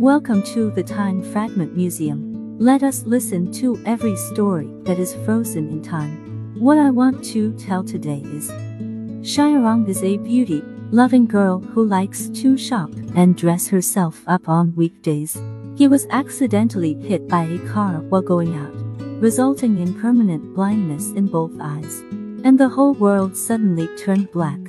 Welcome to the Time Fragment Museum. Let us listen to every story that is frozen in time. What I want to tell today is Xiaorong is a beauty loving girl who likes to shop and dress herself up on weekdays. He was accidentally hit by a car while going out, resulting in permanent blindness in both eyes. And the whole world suddenly turned black.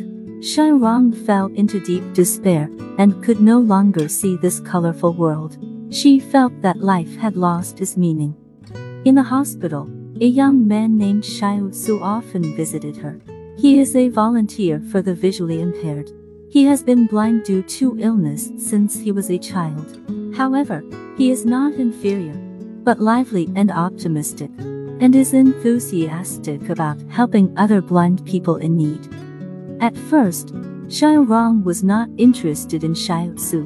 Xiaorong fell into deep despair and could no longer see this colorful world. She felt that life had lost its meaning. In the hospital, a young man named Xiao Su often visited her. He is a volunteer for the visually impaired. He has been blind due to illness since he was a child. However, he is not inferior, but lively and optimistic, and is enthusiastic about helping other blind people in need. At first, Xiaorong was not interested in Xiao Su,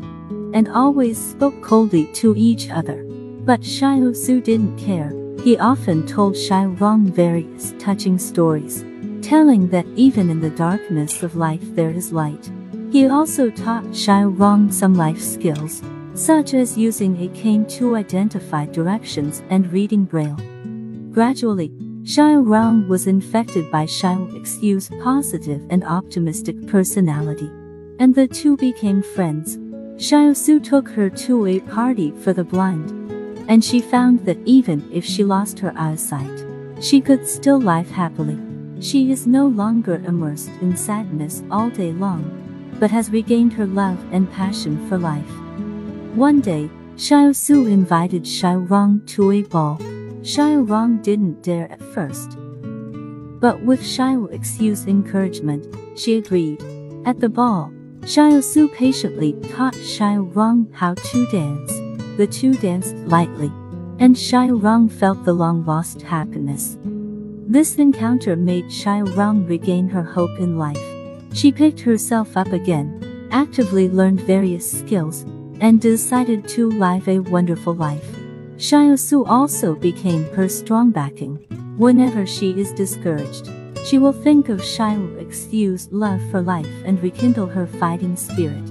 and always spoke coldly to each other. But Xiao Su didn't care. He often told Xiaorong various touching stories, telling that even in the darkness of life there is light. He also taught Xiaorong some life skills, such as using a cane to identify directions and reading Braille. Gradually, Xiaorong was infected by Xiao Su's positive and optimistic personality, and the two became friends. Xiao Su took her to a party for the blind, and she found that even if she lost her eyesight, she could still live happily. She is no longer immersed in sadness all day long but has regained her love and passion for life. One day, Xiao Su invited Xiao Rong to a ball. Xiaorong didn't dare at first. But with Xiao Su's encouragement, she agreed. At the ball, Xiao Su patiently taught Xiaorong how to dance. The two danced lightly, and Xiaorong felt the long-lost happiness. This encounter made Xiaorong regain her hope in life. She picked herself up again, actively learned various skills, and decided to live a wonderful life. Xiao Su also became her strong backing. Whenever she is discouraged, she will think of Xiao Su's love for life and rekindle her fighting spirit.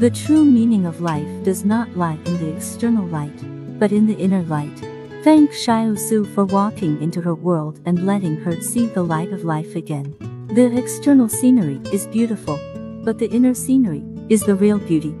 The true meaning of life does not lie in the external light, but in the inner light. Thank Xiao Su for walking into her world and letting her see the light of life again. The external scenery is beautiful, but the inner scenery is the real beauty.